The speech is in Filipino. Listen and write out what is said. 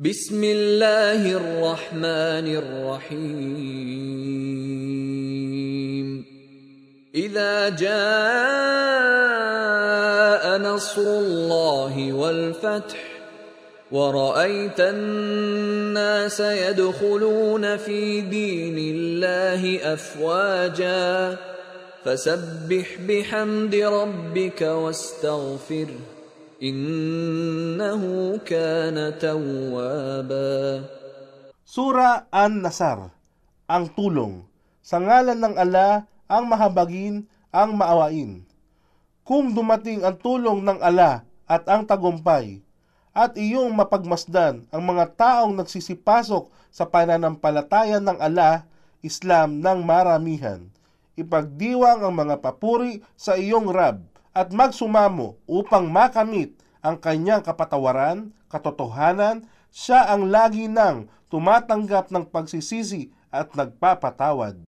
بسم الله الرحمن الرحيم. إذا جاء نصر الله والفتح ورأيت الناس يدخلون في دين الله أفواجا فسبح بحمد ربك واستغفره. Innahu kana tawwaba. Sura An-Nasar, ang tulong. Sa ngalan ng ala, ang mahabagin, ang maawain. Kung dumating ang tulong ng ala at ang tagumpay, at iyong mapagmasdan ang mga taong nagsisipasok sa pananampalataya ng ala, Islam ng maramihan. Ipagdiwang ang mga papuri sa iyong Rab at magsumamo upang makamit ang kanyang kapatawaran, katotohanan, siya ang lagi nang tumatanggap ng pagsisisi at nagpapatawad.